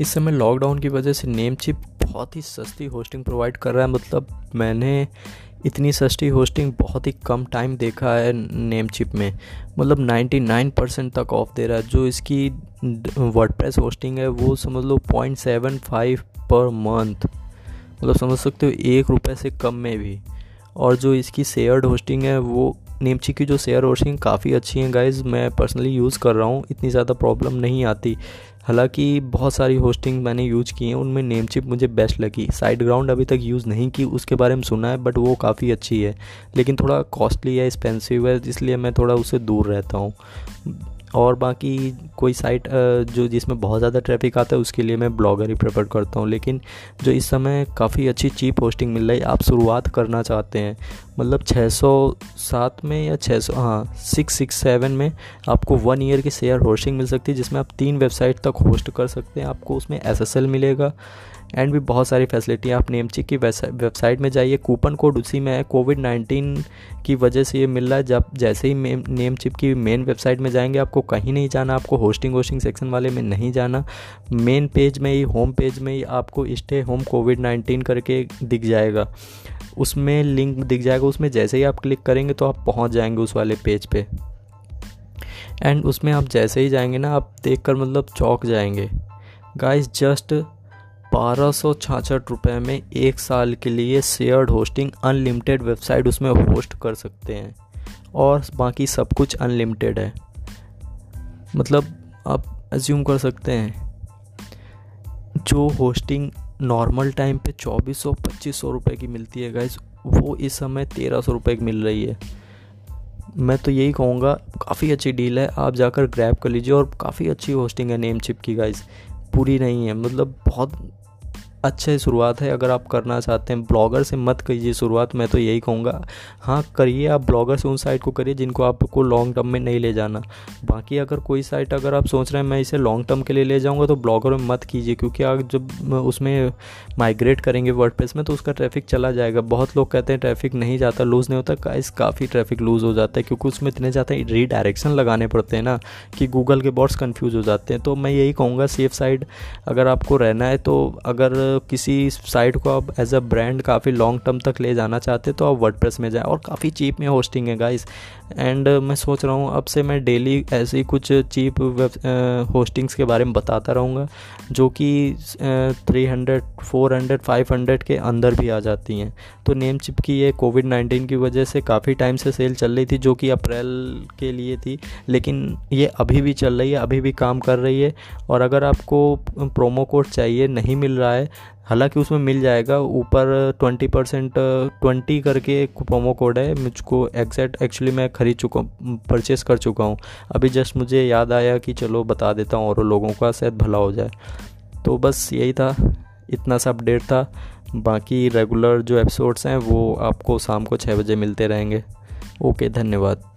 इस समय लॉकडाउन की वजह से नेम चिप बहुत ही सस्ती होस्टिंग प्रोवाइड कर रहा है। मतलब मैंने इतनी सस्ती होस्टिंग बहुत ही कम टाइम देखा है नेम चिप में। मतलब 99 परसेंट तक ऑफ़ दे रहा है। जो इसकी वर्डप्रेस होस्टिंग है, वो समझ लो point seven five per month मतलब समझ सकते हो, एक रुपये से कम में भी। और जो इसकी शेयर्ड होस्टिंग है, वो नेमची की जो शेयर होस्टिंग काफ़ी अच्छी हैं गाइज़ मैं पर्सनली यूज़ कर रहा हूँ, इतनी ज़्यादा प्रॉब्लम नहीं आती। हालाँकि बहुत सारी होस्टिंग मैंने यूज़ की हैं, उनमें नेम चिप मुझे बेस्ट लगी। साइड ग्राउंड अभी तक यूज़ नहीं की, उसके बारे में सुना है बट वो काफ़ी अच्छी है। लेकिन थोड़ा कॉस्टली है एक्सपेंसिव है, इसलिए मैं थोड़ा उससे दूर रहता हूँ। और बाकी कोई साइट जो जिसमें बहुत ज़्यादा ट्रैफ़िक आता है, उसके लिए मैं ब्लॉगर ही प्रेफर करता हूँ। लेकिन जो इस समय काफ़ी अच्छी चीप होस्टिंग मिल रही है, आप शुरुआत करना चाहते हैं मतलब 607 में या 600 हाँ सिक्स सिक्स सेवन में आपको वन ईयर की शेयर होस्टिंग मिल सकती है, जिसमें आप तीन वेबसाइट तक होस्ट कर सकते हैं, आपको उसमें एसएसएल मिलेगा एंड भी बहुत सारी फैसिलिटी आप नेमचिक की वेबसाइट में जाइए। कूपन कोड उसी में है। कोविड नाइन्टीन की वजह से ये मिल रहा है। जब जैसे ही नेम चिप की मेन वेबसाइट में जाएँगे, आपको कहीं नहीं जाना। आपको होस्टिंग होस्टिंग सेक्शन वाले में नहीं जाना। मेन पेज में ही होम पेज में ही आपको स्टे होम कोविड नाइन्टीन करके दिख जाएगा। उसमें लिंक दिख जाएगा। उसमें जैसे ही आप क्लिक करेंगे तो आप पहुँच जाएँगे उस वाले पेज पे। एंड उसमें आप जैसे ही जाएँगे ना, आप देख कर मतलब चौक जाएँगे। गाइस जस्ट बारह सौ छाछठ रुपये में एक साल के लिए शेयर्ड होस्टिंग अनलिमिटेड वेबसाइट उसमें होस्ट कर सकते हैं। और बाकी सब कुछ अनलिमिटेड है। मतलब आप एज्यूम कर सकते हैं। जो होस्टिंग नॉर्मल टाइम पे चौबीस सौ पच्चीस सौ रुपये की मिलती है गाइज़ वो इस समय तेरह सौ रुपये की मिल रही है। मैं तो यही कहूँगा, काफ़ी अच्छी डील है। आप जाकर ग्रैब कर लीजिए और काफ़ी अच्छी होस्टिंग है नेम चिप की गाइज़ पूरी नहीं है। मतलब बहुत अच्छे शुरुआत है, अगर आप करना चाहते हैं, ब्लॉगर से मत कीजिए शुरुआत, मैं तो यही कहूँगा। हाँ करिए आप ब्लॉगर से उन साइट को करिए जिनको आपको लॉन्ग टर्म में नहीं ले जाना। बाकी अगर कोई साइट अगर आप सोच रहे हैं, मैं इसे लॉन्ग टर्म के लिए ले जाऊँगा तो ब्लॉगर में मत कीजिए, क्योंकि आप जब उसमें माइग्रेट करेंगे वर्ड में तो उसका ट्रैफ़िक चला जाएगा। बहुत लोग कहते हैं ट्रैफ़िक नहीं जाता, लूज़ नहीं होता। गाइस, काफ़ी ट्रैफ़िक लूज़ हो जाता है, क्योंकि उसमें इतने ज़्यादा रीडायरेक्शन लगाने पड़ते हैं ना, कि गूगल के बॉर्ड्स कन्फ्यूज़ हो जाते हैं। तो मैं यही कहूँगा सेफ़ साइड अगर आपको रहना है तो अगर किसी साइट को आप एज अ ब्रांड काफ़ी लॉन्ग टर्म तक ले जाना चाहते तो आप वर्ड में जाएँ और काफ़ी चीप में होस्टिंग है गाइस एंड मैं सोच रहा हूँ, अब से मैं डेली ऐसी कुछ चीप वेब होस्टिंग्स के बारे में बताता रहूँगा, जो कि three hundred four hundred five hundred के अंदर भी आ जाती हैं। तो नेम चिप की ये कोविड नाइन्टीन की वजह से काफ़ी टाइम से सेल चल रही थी, जो कि अप्रैल के लिए थी, लेकिन ये अभी भी चल रही है, अभी भी काम कर रही है। और अगर आपको प्रोमो कोड चाहिए, नहीं मिल रहा है हालाँकि उसमें मिल जाएगा, ऊपर ट्वेंटी परसेंट ट्वेंटी करके एक प्रोमो कोड है, मुझको एग्जैक्ट एक्चुअली मैं ख़रीद चुका हूँ परचेस कर चुका हूँ। अभी जस्ट मुझे याद आया कि चलो बता देता हूँ और लोगों का, शायद भला हो जाए। तो बस यही था, इतना सा अपडेट था। बाकी रेगुलर जो एपिसोड्स हैं, वो आपको शाम को छः बजे मिलते रहेंगे। ओके धन्यवाद।